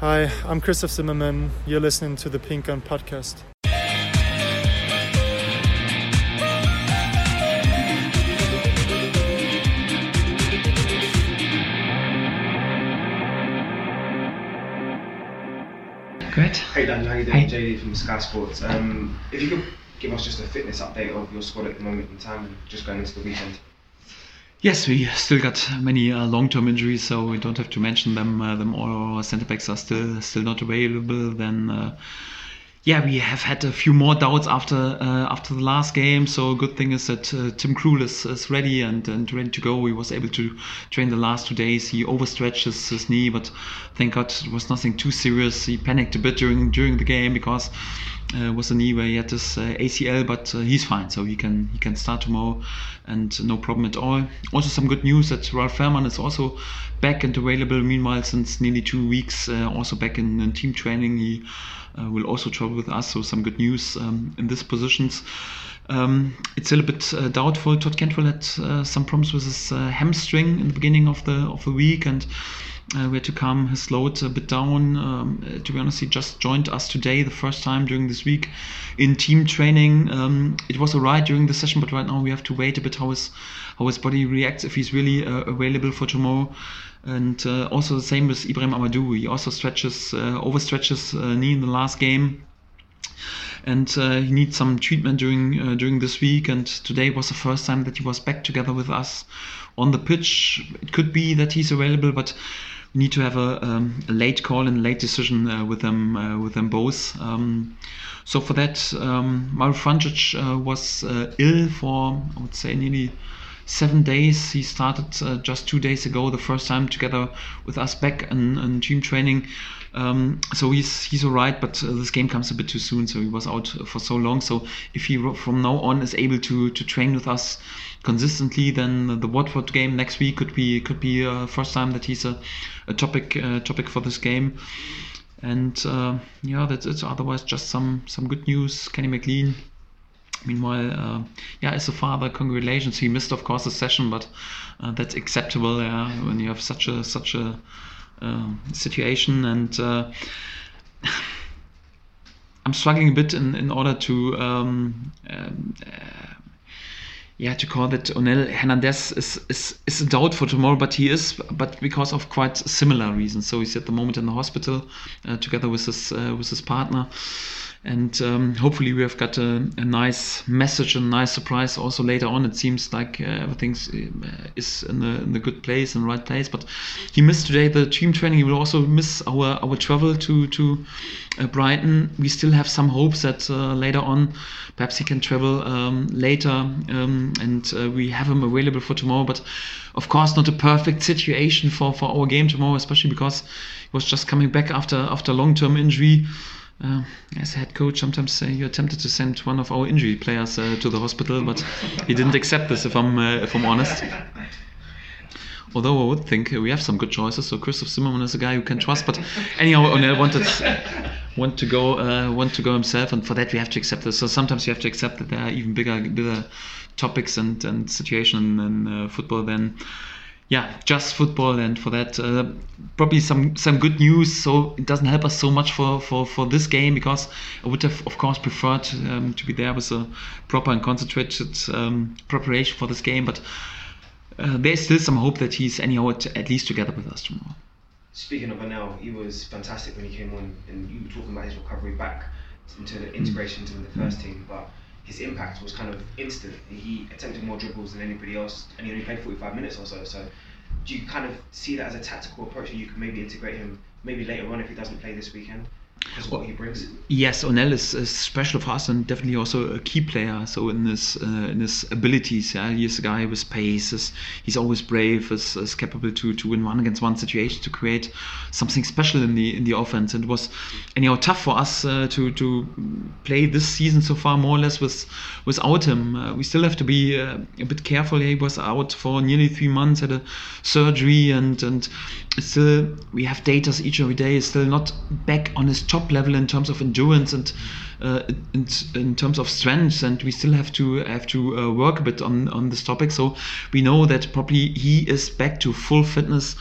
Hi, I'm Christoph Zimmermann. You're listening to the Pink Un Podcast. Great. Hey Dan, how you Hey. doing? JD from Sky Sports. Um, if you could give us just a fitness update of your squad at the moment in time just going into the weekend. Yes, we still got many uh, long-term injuries, so we don't have to mention them. Uh, them all centre backs are still still not available. Then, uh, yeah, we have had a few more doubts after uh, after the last game. So good thing is that uh, Tim Krul is, is ready and, and ready to go. He was able to train the last two days. He overstretched his, his knee, but thank God it was nothing too serious. He panicked a bit during during the game because uh, was a knee where he had this uh, ACL, but uh, he's fine, so he can he can start tomorrow, and no problem at all. Also, some good news that Ralf Fährmann is also back and available. Meanwhile, since nearly two weeks, uh, also back in, in team training. He uh, will also travel with us, so some good news um, in these positions. Um, it's a little bit uh, doubtful. Todd Cantwell had uh, some problems with his uh, hamstring in the beginning of the of the week, and uh, we had to calm his load a bit down. Um, uh, to be honest, he just joined us today, the first time during this week in team training. Um, it was alright during the session, but right now we have to wait a bit how his how his body reacts if he's really uh, available for tomorrow. And uh, also the same with Ibrahim Amadou. He also stretches, uh, overstretches uh, knee in the last game and uh, he needs some treatment during uh, during this week. And today was the first time that he was back together with us on the pitch. It could be that he's available, but we need to have a, um, a late call and late decision uh, with them uh, with them both. Um, so for that, um, Mario uh, was uh, ill for I would say nearly seven days. He started uh, just two days ago, the first time together with us back in, in team training. Um, so he's he's alright, but uh, this game comes a bit too soon. So he was out for so long. So if he from now on is able to to train with us consistently, then the Watford game next week could be could be uh, first time that he's a, a topic uh, topic for this game. And uh, yeah, that's it. Otherwise, just some some good news. Kenny McLean Meanwhile, uh, yeah, as a father, congratulations. He missed, of course, the session, but uh, that's acceptable yeah, when you have such a such a um, situation. And uh, I'm struggling a bit in, in order to um, um, uh, yeah to call that Onel Hernandez is, is is a doubt for tomorrow, but he is, but because of quite similar reasons. So he's at the moment in the hospital uh, together with his uh, with his partner and um, hopefully we have got a, a, nice message and nice surprise also later on. It seems like uh, everything uh, is in the, in the good place and right place. But he missed today the team training. He will also miss our our travel to to uh, Brighton. We still have some hopes that uh, later on perhaps he can travel um, later um, and uh, we have him available for tomorrow. But of course not a perfect situation for, for our game tomorrow especially because he was just coming back after after long-term injury uh, as a head coach, sometimes uh, you're tempted to send one of our injury players uh, to the hospital, but he didn't accept this. If I'm uh, if I'm honest. Although I would think we have some good choices, so Christoph Zimmermann is a guy you can trust. But anyhow, Onel wanted want to go uh, want to go himself, and for that we have to accept this. So sometimes you have to accept that there are even bigger bigger topics and and situation in uh, football than yeah, just football, and for that, uh, probably some some good news. So it doesn't help us so much for for for this game because I would have, of course, preferred um, to be there with a proper and concentrated um, preparation for this game. But uh, there's still some hope that he's anyhow at, at least together with us tomorrow. Speaking of Onel, he was fantastic when he came on, and you were talking about his recovery back into the integration into the first team, but his impact was kind of instant. He attempted more dribbles than anybody else, and he only played 45 minutes or so. So, do you kind of see that as a tactical approach, and you can maybe integrate him maybe later on if he doesn't play this weekend? That's what he brings. Yes, Onel is, is special for us and definitely also a key player. So in his uh, in his abilities, yeah, he's a guy with pace. Is, he's always brave. Is, is capable to, to win one against one situation to create something special in the in the offense. And it was anyhow tough for us uh, to to play this season so far more or less with without him. Uh, we still have to be uh, a bit careful. He was out for nearly three months, had a surgery, and and still we have data each and every day. Is still not back on his top level in terms of endurance and uh, in, in, terms of strength, and we still have to have to uh, work a bit on on this topic. So we know that probably he is back to full fitness.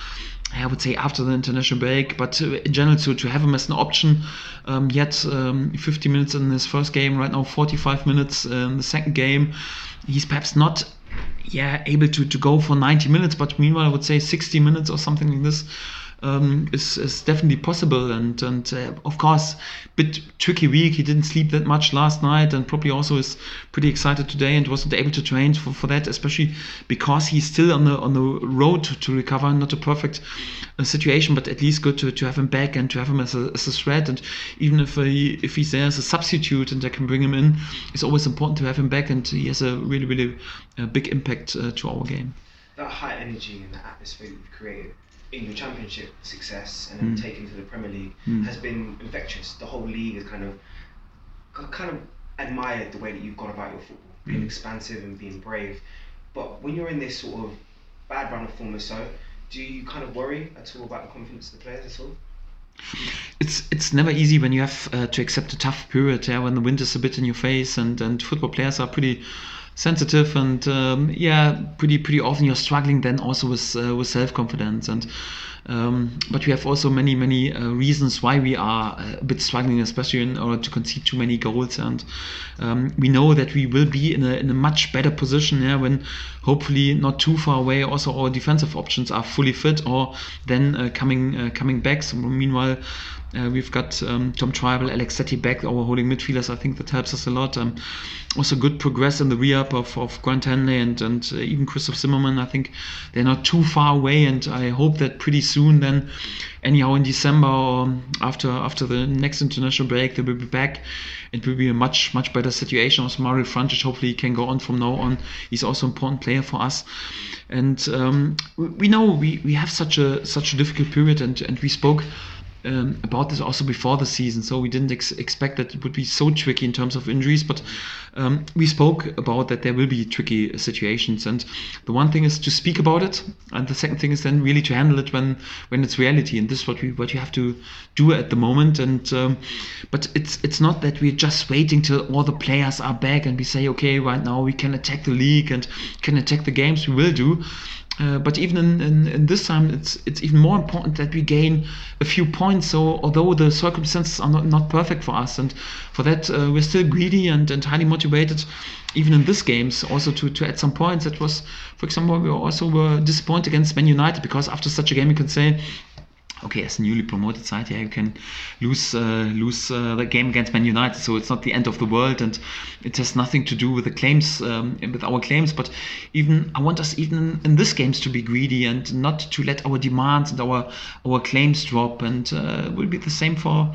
I would say after the international break, but uh, in general, to, to have him as an option, um, yet um, 50 minutes in his first game, right now 45 minutes in the second game, he's perhaps not yeah able to, to go for 90 minutes, but meanwhile I would say 60 minutes or something like this um, is, is definitely possible. And and uh, of course, bit tricky week. He didn't sleep that much last night, and probably also is pretty excited today and wasn't able to train for, for that, especially because he's still on the on the road to, to recover. Not a perfect uh, situation, but at least good to, to have him back and to have him as a, as a threat. And even if he if he's there as a substitute and I can bring him in, it's always important to have him back. And he has a really really uh, big impact uh, to our game. That high energy and the atmosphere you've created your championship success and then mm. taking to the Premier League mm. has been infectious. The whole league has kind of kind of admired the way that you've gone about your football, being mm. expansive and being brave. But when you're in this sort of bad run of form or so, do you kind of worry at all about the confidence of the players at all? It's it's never easy when you have uh, to accept a tough period, yeah, when the wind is a bit in your face, and, and football players are pretty sensitive and um, yeah, pretty pretty often you're struggling then also with uh, with self confidence and. Um, but we have also many many uh, reasons why we are uh, a bit struggling, especially in order to concede too many goals. And um, we know that we will be in a, in a much better position yeah, when hopefully not too far away. Also, our defensive options are fully fit or then uh, coming uh, coming back. So meanwhile. Uh, we've got um, Tom Trybull, Alex Tettey back, our holding midfielders. I think that helps us a lot. Um, also, good progress in the re-up of, of Grant Hanley and, and uh, even Christoph Zimmermann. I think they're not too far away, and I hope that pretty soon, then, anyhow, in December or after after the next international break, they will be back. It will be a much much better situation. Also, Mario Vrančić hopefully can go on from now on. He's also an important player for us, and um, we know we, we have such a such a difficult period, and and we spoke um, about this also before the season, so we didn't ex- expect that it would be so tricky in terms of injuries. But um, we spoke about that there will be tricky situations, and the one thing is to speak about it, and the second thing is then really to handle it when when it's reality. And this is what we what you have to do at the moment. And um, but it's it's not that we're just waiting till all the players are back and we say okay, right now we can attack the league and can attack the games. We will do. Uh, but even in, in, in, this time, it's it's even more important that we gain a few points. So although the circumstances are not, not perfect for us, and for that uh, we're still greedy and, and highly motivated, even in this games, also to, to add some points. That was, for example, we also were disappointed against Man United because after such a game, you can say okay, as a newly promoted side, yeah, you can lose uh, lose uh, the game against Man United, so it's not the end of the world, and it has nothing to do with the claims um, with our claims. But even I want us even in this games to be greedy and not to let our demands and our our claims drop, and uh, will be the same for.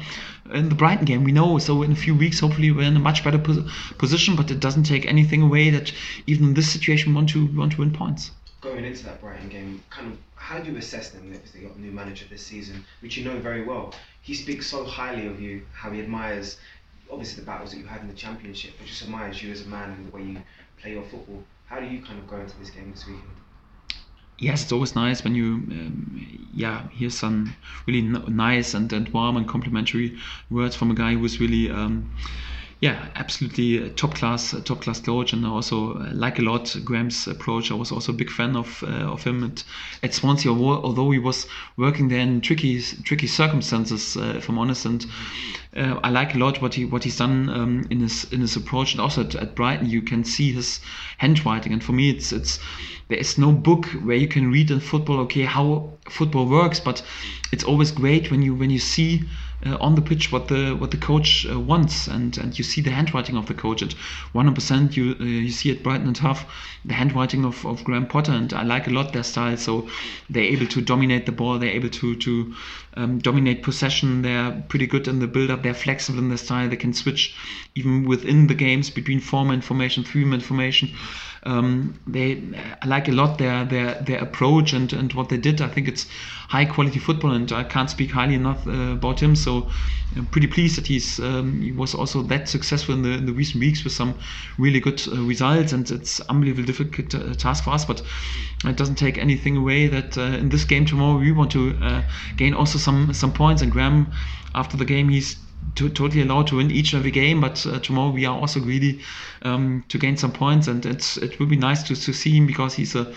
In the Brighton game, we know. So in a few weeks, hopefully, we're in a much better pos- position. But it doesn't take anything away that even in this situation, we want to we want to win points. Going into that Brighton game, kind of how do you assess them? Obviously, got a new manager this season, which you know very well. He speaks so highly of you, how he admires obviously the battles that you had in the championship, but just admires you as a man and the way you play your football. How do you kind of go into this game this weekend? Yes, it's always nice when you, um, yeah, hear some really nice and, and warm and complimentary words from a guy who's really. Um, yeah, absolutely top class, top class coach, and I also uh, like a lot Graham's approach. I was also a big fan of uh, of him at, at Swansea, although he was working there in tricky tricky circumstances, uh, if I'm honest. And uh, I like a lot what he what he's done um, in his in his approach, and also at, at Brighton you can see his handwriting. And for me, it's it's there is no book where you can read in football, okay, how football works, but it's always great when you when you see uh, on the pitch what the what the coach uh, wants, and and you see the handwriting of the coach. And 100% you uh, you see at Brighton and Hove the handwriting of, of Graham Potter, and I like a lot their style. So they're able to dominate the ball, they're able to to um, dominate possession. They're pretty good in the build up. They're flexible in their style. They can switch even within the games between form information, three information. Um, they I like a lot their their their approach and and what they did. I think it's high quality football, and I can't speak highly enough uh, about him. So I'm pretty pleased that he's um, he was also that successful in the in the recent weeks with some really good uh, results. And it's unbelievably difficult uh, task for us, but it doesn't take anything away that uh, in this game tomorrow we want to uh, gain also some some points. And Graham, after the game, he's to, totally allowed to win each and every game, but uh, tomorrow we are also greedy um, to gain some points, and it's it will be nice to, to see him because he's a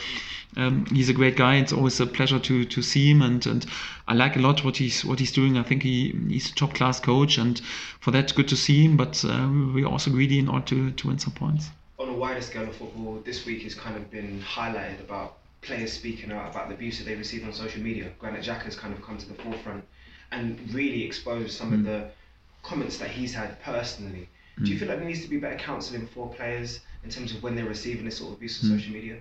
um, he's a great guy. It's always a pleasure to to see him, and, and I like a lot what he's what he's doing. I think he he's a top class coach, and for that, good to see him. But uh, we're also greedy in order to, to win some points. On a wider scale of football, this week has kind of been highlighted about players speaking out about the abuse that they received on social media. Granit Xhaka has kind of come to the forefront and really exposed some mm. of the comments that he's had personally. Mm. Do you mm. feel like there needs to be better counselling for players in terms of when they're receiving this sort of abuse on mm. social media?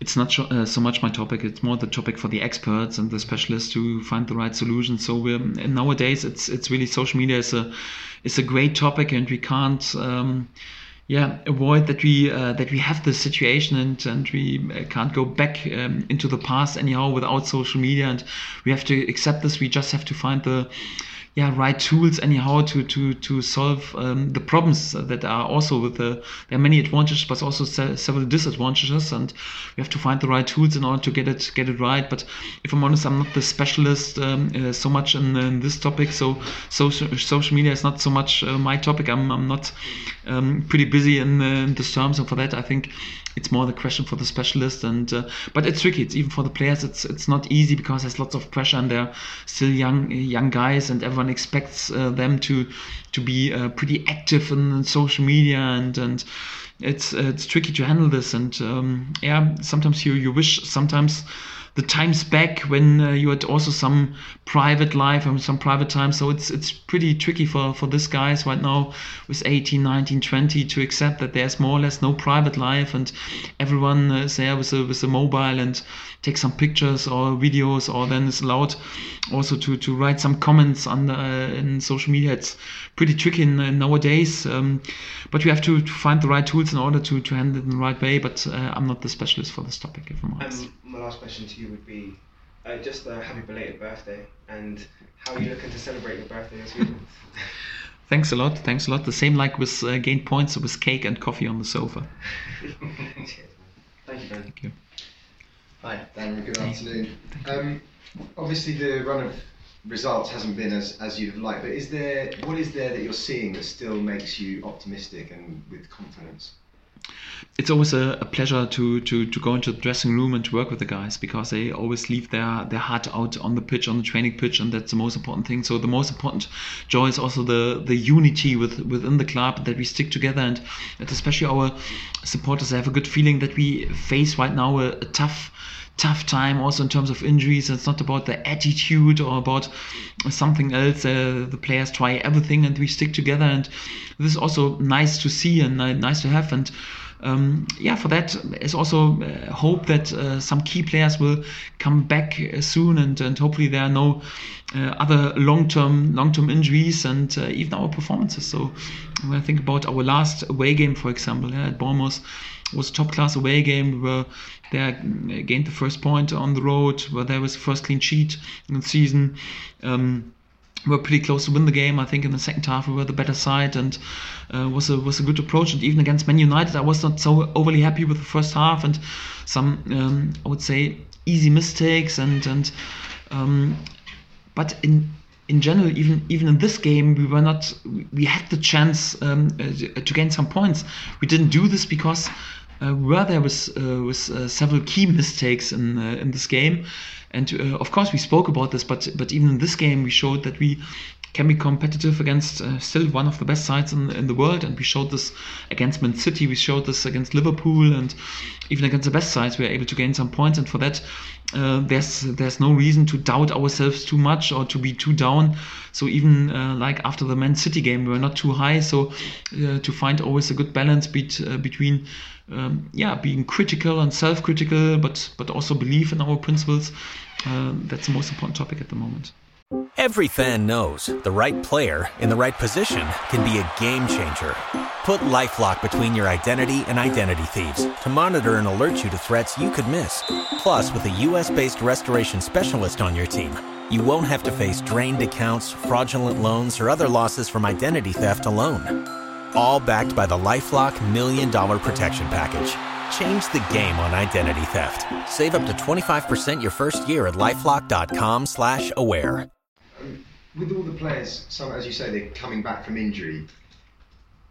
It's not uh, so much my topic. It's more the topic for the experts and the specialists to find the right solution. So we're, nowadays, it's it's really social media is a is a great topic, and we can't. Um, yeah, avoid that we uh, that we have this situation and and we uh, can't go back um, into the past anyhow without social media and we have to accept this. We just have to find the yeah right tools anyhow to to to solve um, the problems that are also with the there are many advantages but also se- several disadvantages and we have to find the right tools in order to get it get it right. But if i'm honest i'm not the specialist um, uh, so much in, in, this topic so social social media is not so much uh, my topic. I'm, I'm not um, pretty busy in, uh, in this terms and for that i think it's more the question for the specialist and uh, but it's tricky. It's even for the players it's it's not easy because there's lots of pressure and they're still young young guys and everyone expects uh, them to to be uh, pretty active in, social media and and it's it's tricky to handle this and um, yeah sometimes you you wish sometimes the times back when uh, you had also some private life and some private time. So it's it's pretty tricky for for these guys right now with 18 19 20 to accept that there's more or less no private life and everyone is there with a with a mobile and take some pictures or videos or then is allowed also to to write some comments on the, uh, in social media. It's pretty tricky in, uh, nowadays um, but we have to, to, find the right tools in order to to handle it in the right way but uh, i'm not the specialist for this topic if i'm honest. Um, my last question to you would be uh, just a happy belated birthday and how are you looking to celebrate your birthday this weekend? Thanks a lot. Thanks a lot. The same like with uh, gain points with cake and coffee on the sofa. Thank you, Ben. Thank you. Hi, Dan. Good afternoon. Um, obviously, the run of results hasn't been as, as you'd have liked, but is there what is there that you're seeing that still makes you optimistic and with confidence? It's always a, a, pleasure to, to, to go into the dressing room and to work with the guys because they always leave their, their heart out on the pitch, on the training pitch, and that's the most important thing. So the most important joy is also the, the unity with, within the club that we stick together and that especially our supporters have a good feeling that we face right now a, a tough tough time also in terms of injuries. It's not about the attitude or about something else. Uh, the players try everything and we stick together. And this is also nice to see and nice to have. And um, yeah, for that is also uh, hope that uh, some key players will come back uh, soon, and, and hopefully there are no uh, other long-term long-term injuries and uh, even our performances. So when I think about our last away game, for example, yeah, at Bournemouth was a top class away game. We were there, gained the first point on the road, where there was first clean sheet in the season. Um, we were pretty close to win the game. I think in the second half we were the better side and uh, was a was a good approach. And even against Man United, I was not so overly happy with the first half and some um, I would say easy mistakes and and um, but in in general, even even in this game, we were not. We had the chance um, uh, to gain some points. We didn't do this because were there was uh, was uh, several key mistakes in uh, in this game, and uh, of course we spoke about this. But but even in this game, we showed that we can be competitive against uh, still one of the best sides in, in the world. And we showed this against Man City, we showed this against Liverpool, and even against the best sides, we were able to gain some points. And for that, uh, there's there's no reason to doubt ourselves too much or to be too down. So even uh, like after the Man City game, we were not too high. So uh, to find always a good balance bet, uh, between um, yeah being critical and self-critical, but but also believe in our principles. Uh, that's the most important topic at the moment. Every fan knows the right player in the right position can be a game changer. Put LifeLock between your identity and identity thieves to monitor and alert you to threats you could miss. Plus, with a US-based restoration specialist on your team, you won't have to face drained accounts, fraudulent loans, or other losses from identity theft alone. All backed by the LifeLock Million Dollar Protection Package. Change the game on identity theft. Save up to 25% your first year at LifeLock.com slash aware. With all the players, some as you say, they're coming back from injury.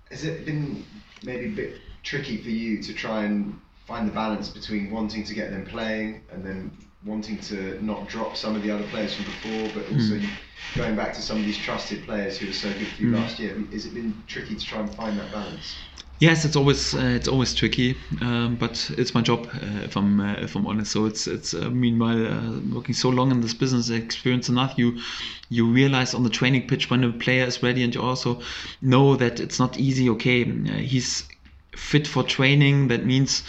Has it been maybe a bit tricky for you to try and find the balance between wanting to get them playing and then wanting to not drop some of the other players from before, but also Mm. going back to some of these trusted players who were so good for you Mm. last year? Has it been tricky to try and find that balance? Yes, it's always uh, it's always tricky, um, but it's my job uh, if I'm uh, if I'm honest. So it's it's uh, meanwhile uh, working so long in this business, experience enough. You you realize on the training pitch when a player is ready, and you also know that it's not easy. Okay, uh, he's fit for training. That means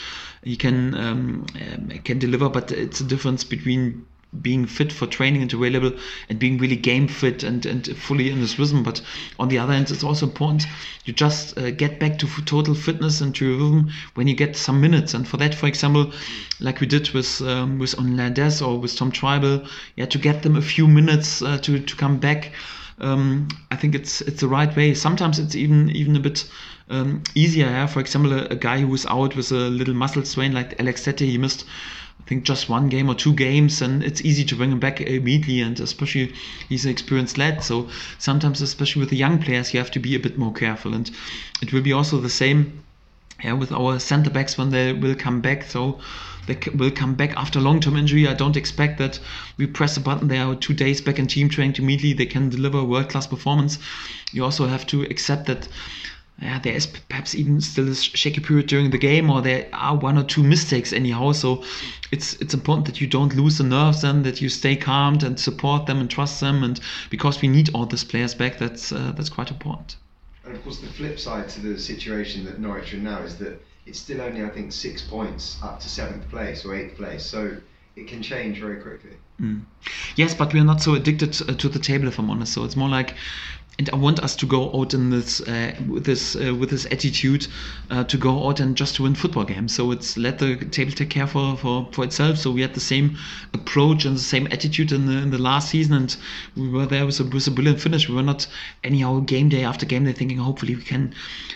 he can um, um, can deliver, but it's a difference between being fit for training and available and being really game fit and, and fully in this rhythm. But on the other hand, it's also important you just uh, get back to f- total fitness and to rhythm when you get some minutes. And for that, for example, like we did with um, with Onlandes or with Tom Trybull, yeah, to get them a few minutes uh, to to come back. Um, I think it's it's the right way. Sometimes it's even even a bit um, easier. Yeah? For example, a, a guy who was out with a little muscle strain like Alex Tettey, he missed I think just one game or two games, and it's easy to bring him back immediately. And especially he's an experienced lad, so sometimes, especially with the young players, you have to be a bit more careful. And it will be also the same yeah, with our centre backs when they will come back. So they will come back after long-term injury. I don't expect that we press a button. They are two days back in team training immediately. They can deliver world-class performance. You also have to accept that yeah, there is perhaps even still a shaky period during the game, or there are one or two mistakes anyhow. So it's it's important that you don't lose the nerves, and that you stay calmed and support them and trust them. And because we need all these players back, that's uh, that's quite important. And of course, the flip side to the situation that Norwich are in now is that it's still only, I think, six points up to seventh place or eighth place. So it can change very quickly. Mm. Yes, but we are not so addicted uh, to the table, if I'm honest. So it's more like, and I want us to go out in this uh, with this uh, with this attitude uh, to go out and just to win football games. So it's let the table take care for, for, for itself. So we had the same approach and the same attitude in the in the last season, and we were there with a with a brilliant finish. We were not anyhow game day after game day thinking hopefully we can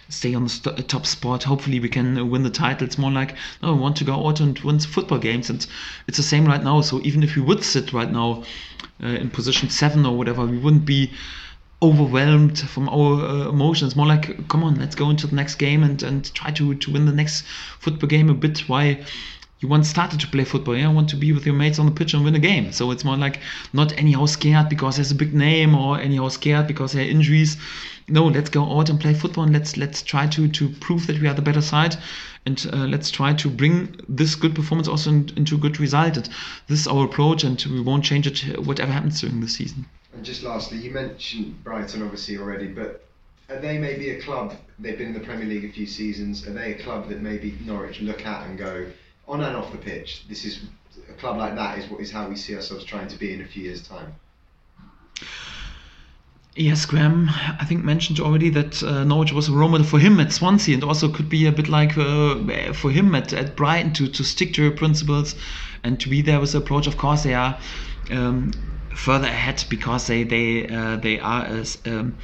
stay on the st- top spot. Hopefully we can uh, win the title. It's more like no, we want to go out and win football games, and it's the same right now. So even if we would sit right now uh, in position seven or whatever, we wouldn't be overwhelmed from our uh, emotions. More like, come on, let's go into the next game and, and try to, to win the next football game a bit. Why you once started to play football, yeah, want to be with your mates on the pitch and win a game. So it's more like not anyhow scared because there's a big name or anyhow scared because there are injuries. No, let's go out and play football and let's let's try to to prove that we are the better side, and uh, let's try to bring this good performance also in, into good result. This is our approach, and we won't change it whatever happens during the season. And just lastly, you mentioned Brighton obviously already, but are they maybe a club? They've been in the Premier League a few seasons. Are they a club that maybe Norwich look at and go on and off the pitch? This is a club like that is what is how we see ourselves trying to be in a few years' time. Yes, Graham, I think mentioned already that uh, Norwich was a role model for him at Swansea and also could be a bit like uh, for him at, at Brighton to, to stick to your principles and to be there with the approach. Of course, they are um, further ahead because they they uh, they are as um,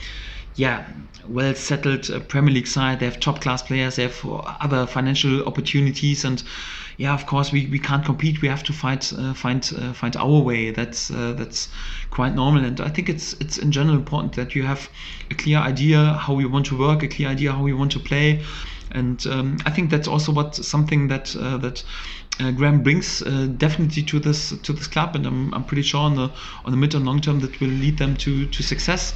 yeah well settled uh, Premier League side. They have top class players. They have other financial opportunities and yeah, of course we, we can't compete. We have to find uh, find uh, find our way. That's uh, that's quite normal, and I think it's it's in general important that you have a clear idea how you want to work, a clear idea how you want to play, and um, I think that's also what something that uh, that uh, Graham brings uh, definitely to this to this club, and I'm, I'm pretty sure on the on the mid and long term that will lead them to to success.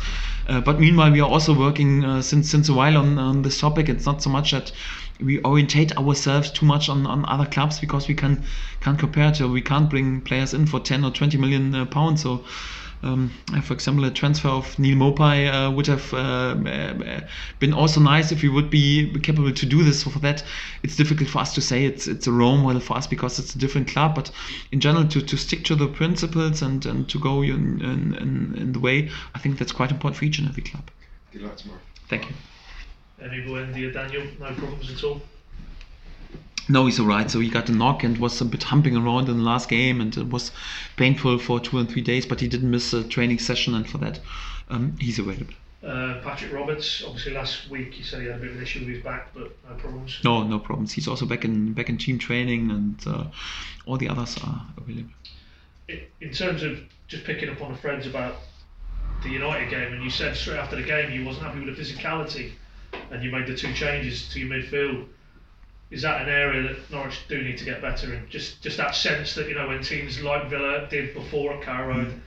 Uh, but meanwhile, we are also working uh, since since a while on, on this topic. It's not so much that we orientate ourselves too much on, on other clubs because we can can't compare to we can't bring players in for 10 or 20 million uh, pounds. So um, for example, a transfer of Neal Maupay uh, would have uh, uh, been also nice if we would be capable to do this. So for that, it's difficult for us to say it's it's a role model for us because it's a different club. But in general, to, to stick to the principles and, and to go in, in, in the way, I think that's quite important for each and every club. Good luck tomorrow. Thank you. Any Buendia, Daniel? No problems at all? No, he's alright. So he got a knock and was a bit humping around in the last game, and it was painful for two and three days. But he didn't miss a training session, and for that, um, he's available. Uh, Patrick Roberts, obviously last week he said he had a bit of an issue with his back, but no problems. No, no problems. He's also back in back in team training, and uh, all the others are available. In terms of just picking up on the friends about the United game, and you said straight after the game you wasn't happy with the physicality, and you made the two changes to your midfield is that an area that Norwich do need to get better in? Just just that sense that you know when teams like Villa did before at Carrow Road, mm.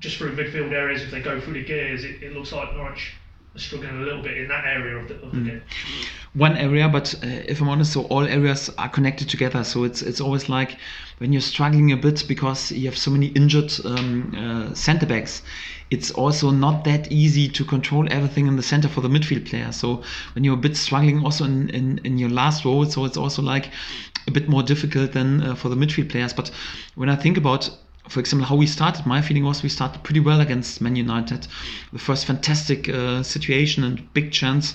just through midfield areas, if they go through the gears, it, it looks like Norwich struggling a little bit in that area of the, of the mm. game. One area, but uh, if I'm honest, so all areas are connected together. So it's it's always like when you're struggling a bit because you have so many injured um, uh, centre backs it's also not that easy to control everything in the center for the midfield player. So when you're a bit struggling also in, in, in your last role, so it's also like a bit more difficult than uh, for the midfield players. But when I think about for example, how we started, my feeling was we started pretty well against Man United. The first fantastic uh, situation and big chance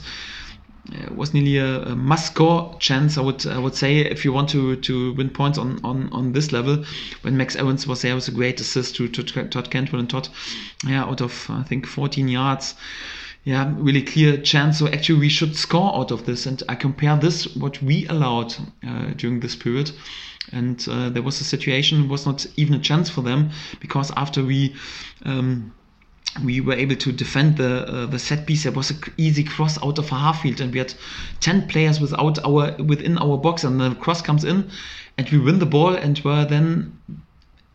it was nearly a, a must-score chance. I would I would say if you want to to win points on on, on this level, when Max Aarons was there, it was a great assist to, to Todd Cantwell and Todd, yeah, out of I think 14 yards. Yeah, really clear chance. So actually, we should score out of this. And I compare this what we allowed uh, during this period and uh, there was a situation was not even a chance for them because after we um, we were able to defend the uh, the set piece. There was an easy cross out of a half field, and we had ten players without our within our box, and the cross comes in, and we win the ball, and were then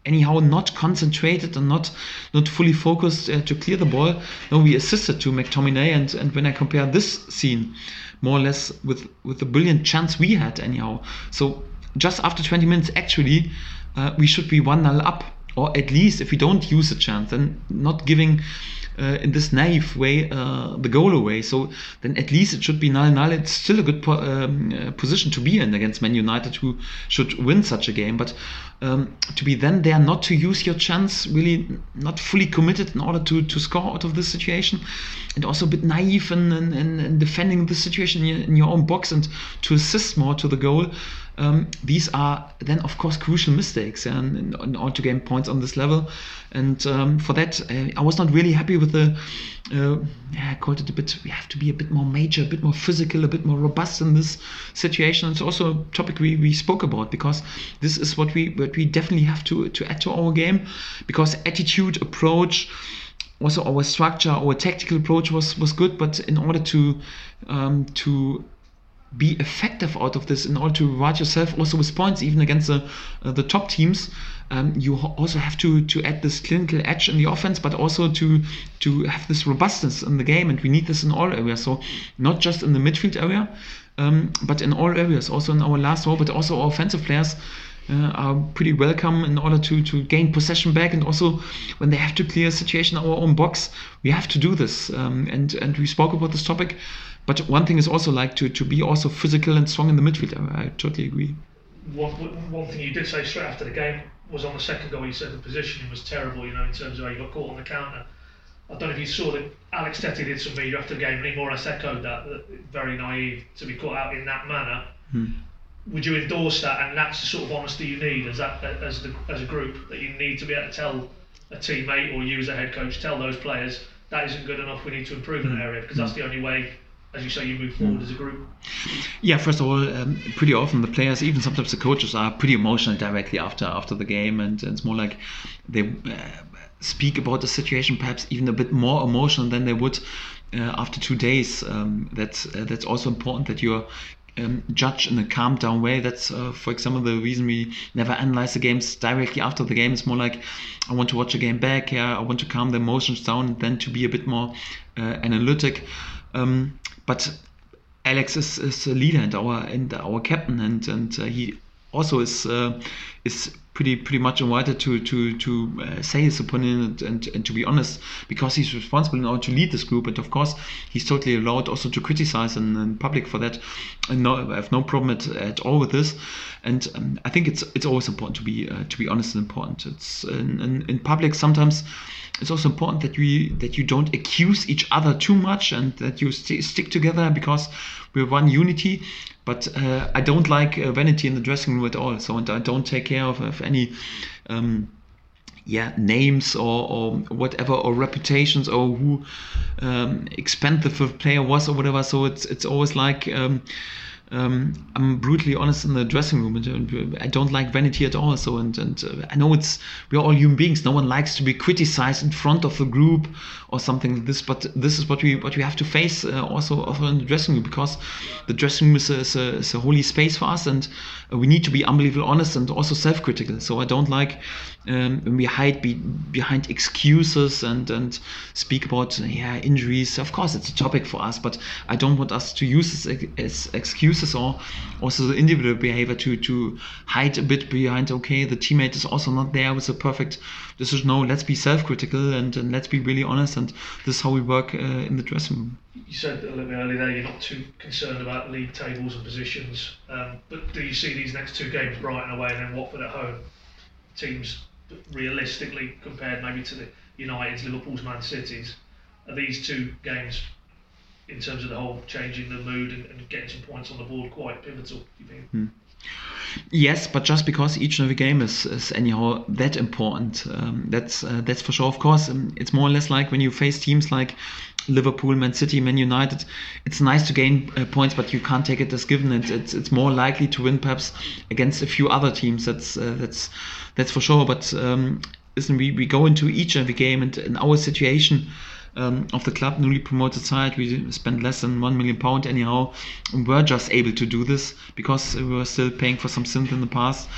anyhow not concentrated and not not fully focused uh, to clear the ball. No, we assisted to McTominay, and and when I compare this scene, more or less with with the brilliant chance we had, anyhow. So just after 20 minutes, actually, uh, we should be one 0 up or at least if we don't use a chance, then not giving uh, in this naive way uh, the goal away. So then at least it should be null null. It's still a good po- um, uh, position to be in against Man United, who should win such a game. But um, to be then there, not to use your chance, really not fully committed in order to, to score out of this situation, and also a bit naive in, in, in defending the situation in your own box and to assist more to the goal. Um, these are then, of course, crucial mistakes and in, order to gain points on this level. And um, for that, uh, I was not really happy with the. Uh, yeah, I called it a bit. We have to be a bit more major, a bit more physical, a bit more robust in this situation. It's also a topic we, we spoke about because this is what we what we definitely have to to add to our game because attitude, approach also our structure, our tactical approach was was good, but in order to um, to be effective out of this in order to reward yourself also with points even against the uh, the top teams. Um, you also have to to add this clinical edge in the offense but also to to have this robustness in the game and we need this in all areas. So not just in the midfield area um, but in all areas also in our last role but also our offensive players uh, are pretty welcome in order to, to gain possession back and also when they have to clear a situation our own box we have to do this. Um, and and we spoke about this topic but one thing is also like to, to be also physical and strong in the midfield. I, I totally agree. One, one thing you did say straight after the game was on the second goal. You said the positioning was terrible. You know, in terms of how you got caught on the counter. I don't know if you saw that Alex Tettey did some media after the game, and he more or less echoed that, that very naive to be caught out in that manner. Hmm. Would you endorse that? And that's the sort of honesty you need as that as the as a group that you need to be able to tell a teammate or you as a head coach, tell those players that isn't good enough. We need to improve in that area because that's the only way as you say, you move forward as a group? Yeah, first of all, um, pretty often the players, even sometimes the coaches, are pretty emotional directly after after the game, and, and it's more like they uh, speak about the situation, perhaps even a bit more emotional than they would uh, after two days. Um, that's uh, that's also important that you're um, judge in a calm down way. That's, uh, for example, the reason we never analyze the games directly after the game. It's more like I want to watch a game back. Yeah, I want to calm the emotions down, then to be a bit more uh, analytic. Um, but Alex is, is a leader and our and our captain, and and uh, he also is uh, is pretty pretty much invited to to to uh, say his opinion and, and, and to be honest because he's responsible now to lead this group. And of course he's totally allowed also to criticize in, in public for that. And no, I have no problem at, at all with this. And um, I think it's it's always important to be uh, to be honest and important. It's in, in, in public sometimes it's also important that we that you don't accuse each other too much and that you st- stick together because we're one unity but uh, I don't like uh, vanity in the dressing room at all. So and I don't take care of, of any. Um, yeah, names or, or whatever, or reputations, or who um, expensive player was, or whatever. So it's it's always like um, um, I'm brutally honest in the dressing room. And I don't like vanity at all. So and and uh, I know it's we're all human beings. No one likes to be criticized in front of the group or something like this. But this is what we what we have to face uh, also, also in the dressing room because the dressing room is a, is a, is a holy space for us, and uh, we need to be unbelievably honest and also self-critical. So I don't like um, when we hide be, behind excuses and and speak about yeah injuries. Of course, it's a topic for us, but I don't want us to use this as or also the individual behavior to to hide a bit behind. Okay, the teammate is also not there with a perfect decision. No, let's be self-critical and, and let's be really honest. And this is how we work uh, in the dressing room. You said a little bit earlier there you're not too concerned about league tables and positions, um, but do you see these next two games Brighton away and then Watford at home? Teams realistically compared maybe to the United's, Liverpool's, Man City's, are these two games in terms of the whole changing the mood and, and getting some points on the board quite pivotal? Do you think? Hmm. Yes, but just because each and every game is, is anyhow that important, um, that's uh, that's for sure. Of course, um, it's more or less like when you face teams like Liverpool, Man City, Man United. It's nice to gain uh, points, but you can't take it as given. It, it's it's more likely to win perhaps against a few other teams. That's uh, that's that's for sure. But um, listen, we, we go into each and every game, and in our situation um, of the club, newly promoted side, we spent less than one million pound anyhow. And we're just able to do this because we were still paying for some synth in the past.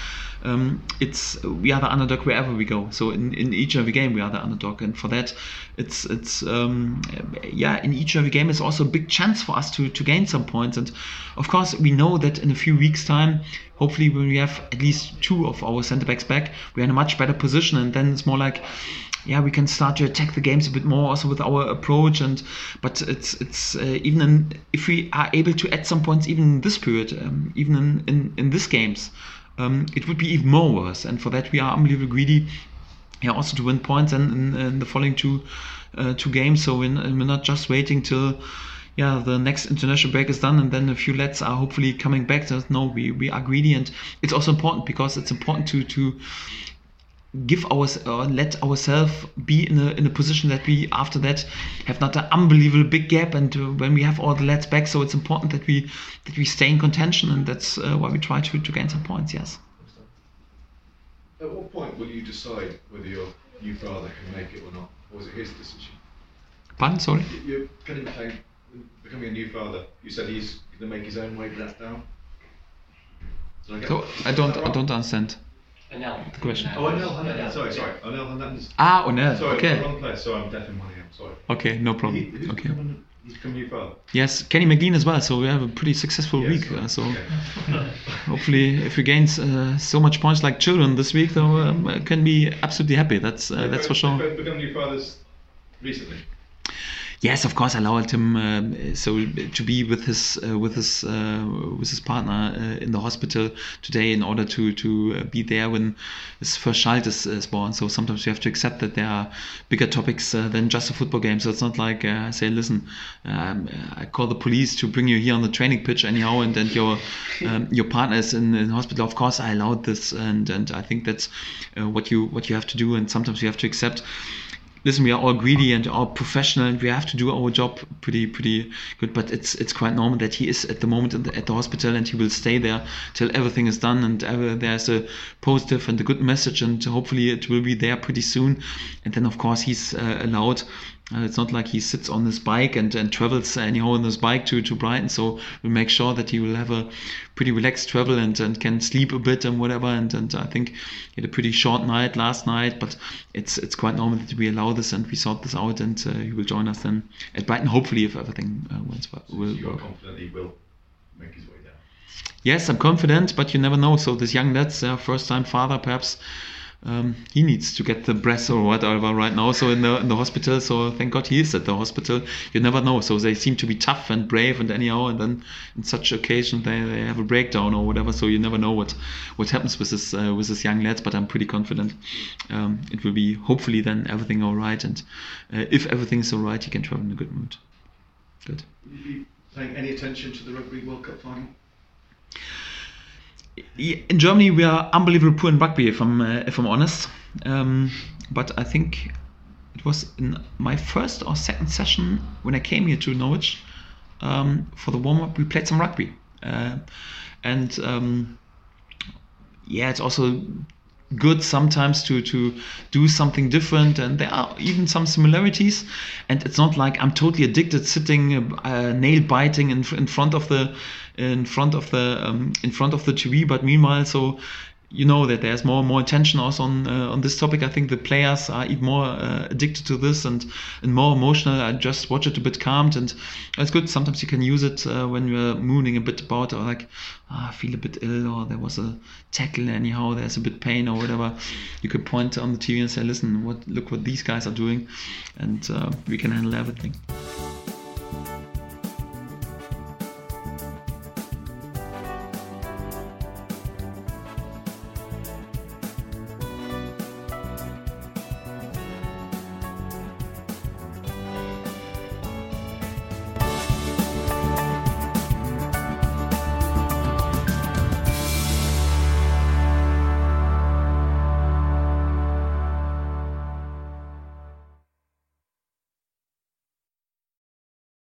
Um, it's we are the underdog wherever we go. So in, in each and every game we are the underdog, and for that, it's it's um, yeah in each and every game it's also a big chance for us to to gain some points. And of course we know that in a few weeks time, hopefully when we have at least two of our centre backs back, we're in a much better position, and then it's more like yeah we can start to attack the games a bit more also with our approach and but it's it's uh, even in, if we are able to add some points even in this period um, even in, in in this games um, it would be even more worse and for that we are unbelievably greedy yeah also to win points and in, in the following two uh, two games so we're, not just waiting till yeah, the next international break is done, and then a few lads are hopefully coming back. So no, we, we are greedy, and it's also important because it's important to to give our uh, let ourselves be in a, in a position that we after that have not an unbelievable big gap and uh, when we have all the lads back so it's important that we that we stay in contention and that's uh, why we try to, to gain some points yes. At what point will you decide whether your new father can make it or not? Or was it his decision? Pardon? Sorry? You're to be becoming a new father. You said he's going to make his own way back down. I, so I don't I don't understand Onel. The question. Oh, Onel Hernandez. Sorry, sorry. Onel Hernandez. Ah, Onel. Sorry, okay. wrong place. Sorry, I'm deaf in one ear. Sorry. Okay, no problem. He, who's okay. Becoming, he's become new father. Yes, Kenny McLean as well. So we have a pretty successful Yes, week. sorry. Uh, so Okay. hopefully, if we gain uh, so much points like children this week, though, um, can be absolutely happy. That's uh, They've that's for sure. they've both become new fathers recently. Yes, of course, I allowed him um, so to be with his uh, with his uh, with his partner uh, in the hospital today in order to to uh, be there when his first child is, is born. So sometimes you have to accept that there are bigger topics uh, than just a football game. So it's not like uh, I say, listen, um, I call the police to bring you here on the training pitch anyhow, and then your um, your partner is in, in hospital. Of course, I allowed this, and and I think that's uh, what you what you have to do, and sometimes you have to accept listen, we are all greedy and all professional and we have to do our job pretty pretty good. But it's it's quite normal that he is at the moment the, at the hospital and he will stay there till everything is done and ever, there's a positive and a good message and hopefully it will be there pretty soon. And then of course he's uh, allowed uh, it's not like he sits on his bike and, and travels anyhow on his bike to, to Brighton. So we make sure that he will have a pretty relaxed travel and, and can sleep a bit and whatever. And, and I think he had a pretty short night last night, but it's it's quite normal that we allow this and we sort this out. And uh, he will join us then at Brighton, hopefully, if everything uh, went well. So you are confident he will make his way down? Yes, I'm confident, but you never know. So this young lad's uh, first time father, perhaps um, he needs to get the breath or whatever right now. So in the in the hospital. So thank God he is at the hospital. You never know. So they seem to be tough and brave and anyhow, and then in such occasion they, they have a breakdown or whatever. So you never know what what happens with this uh, with this young lad. But I'm pretty confident um, it will be hopefully then everything all right. And uh, if everything is all right, he can travel in a good mood. Good. Will you be paying any attention to the Rugby World Cup final? In Germany we are unbelievably poor in rugby if I'm uh, if I'm honest. Um, but I think it was in my first or second session when I came here to Norwich um, for the warm up we played some rugby. Uh, and um, yeah it's also good sometimes to to do something different and there are even some similarities. And it's not like i'm totally addicted sitting uh, nail biting in, in front of the in front of the um, in front of the tv but meanwhile so you know that there's more and more attention also on uh, on this topic. I think the players are even more uh, addicted to this and and more emotional. I just watch it a bit calmed and it's good. Sometimes you can use it uh, when you're mooning a bit about or like oh, I feel a bit ill or there was a tackle anyhow. There's a bit pain or whatever. You could point on the TV and say, listen, what look what these guys are doing, and uh, we can handle everything.